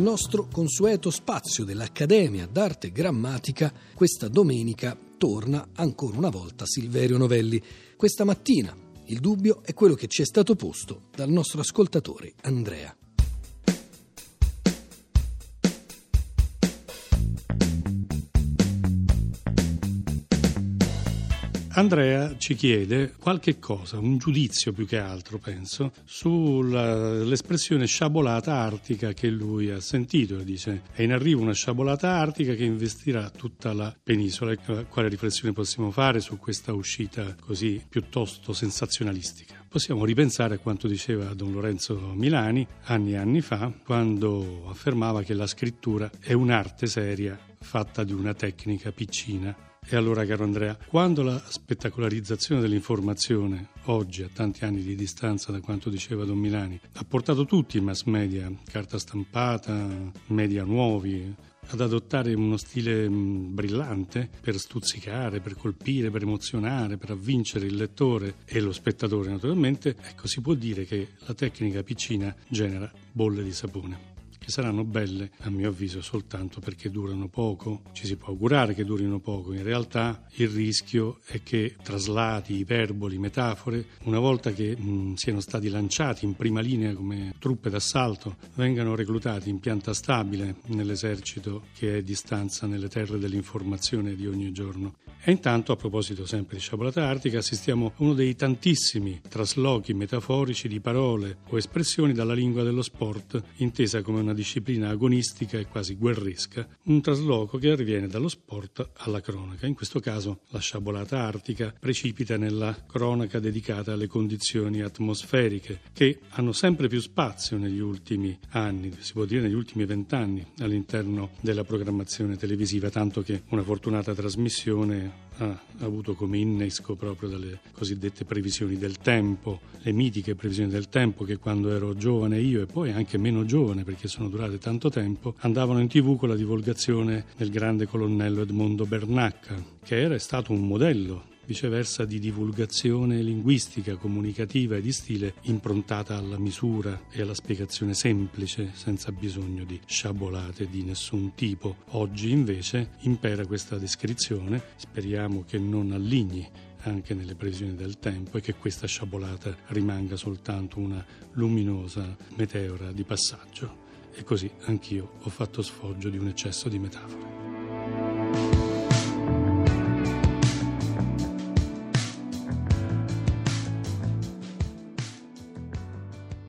nostro consueto spazio dell'Accademia d'Arte Grammatica, questa domenica torna ancora una volta Silverio Novelli. Questa mattina il dubbio è quello che ci è stato posto dal nostro ascoltatore Andrea. Andrea ci chiede qualche cosa, un giudizio più che altro, penso, sull'espressione sciabolata artica che lui ha sentito. Dice: È in arrivo una sciabolata artica che investirà tutta la penisola. Quale riflessione possiamo fare su questa uscita così piuttosto sensazionalistica? Possiamo ripensare a quanto diceva Don Lorenzo Milani anni e anni fa, quando affermava che la scrittura è un'arte seria fatta di una tecnica piccina e allora, caro Andrea, quando la spettacolarizzazione dell'informazione, oggi a tanti anni di distanza da quanto diceva Don Milani, ha portato tutti i mass media, carta stampata, media nuovi, ad adottare uno stile mm, brillante per stuzzicare, per colpire, per emozionare, per avvincere il lettore e lo spettatore naturalmente, ecco si può dire che la tecnica piccina genera bolle di sapone saranno belle, a mio avviso, soltanto perché durano poco. Ci si può augurare che durino poco, in realtà il rischio è che traslati, iperboli, metafore, una volta che mh, siano stati lanciati in prima linea come truppe d'assalto, vengano reclutati in pianta stabile nell'esercito che è di stanza nelle terre dell'informazione di ogni giorno. E intanto, a proposito sempre di sciabolata artica, assistiamo a uno dei tantissimi traslochi metaforici di parole o espressioni dalla lingua dello sport, intesa come una disciplina agonistica e quasi guerresca, un trasloco che arriviene dallo sport alla cronaca. In questo caso la sciabolata artica precipita nella cronaca dedicata alle condizioni atmosferiche, che hanno sempre più spazio negli ultimi anni, si può dire negli ultimi vent'anni, all'interno della programmazione televisiva, tanto che una fortunata trasmissione ha avuto come innesco proprio dalle cosiddette previsioni del tempo, le mitiche previsioni del tempo che quando ero giovane io e poi anche meno giovane perché sono durate tanto tempo, andavano in tv con la divulgazione del grande colonnello Edmondo Bernacca, che era stato un modello viceversa di divulgazione linguistica, comunicativa e di stile improntata alla misura e alla spiegazione semplice, senza bisogno di sciabolate di nessun tipo. Oggi invece impera questa descrizione, speriamo che non alligni anche nelle previsioni del tempo e che questa sciabolata rimanga soltanto una luminosa meteora di passaggio. E così anch'io ho fatto sfoggio di un eccesso di metafore.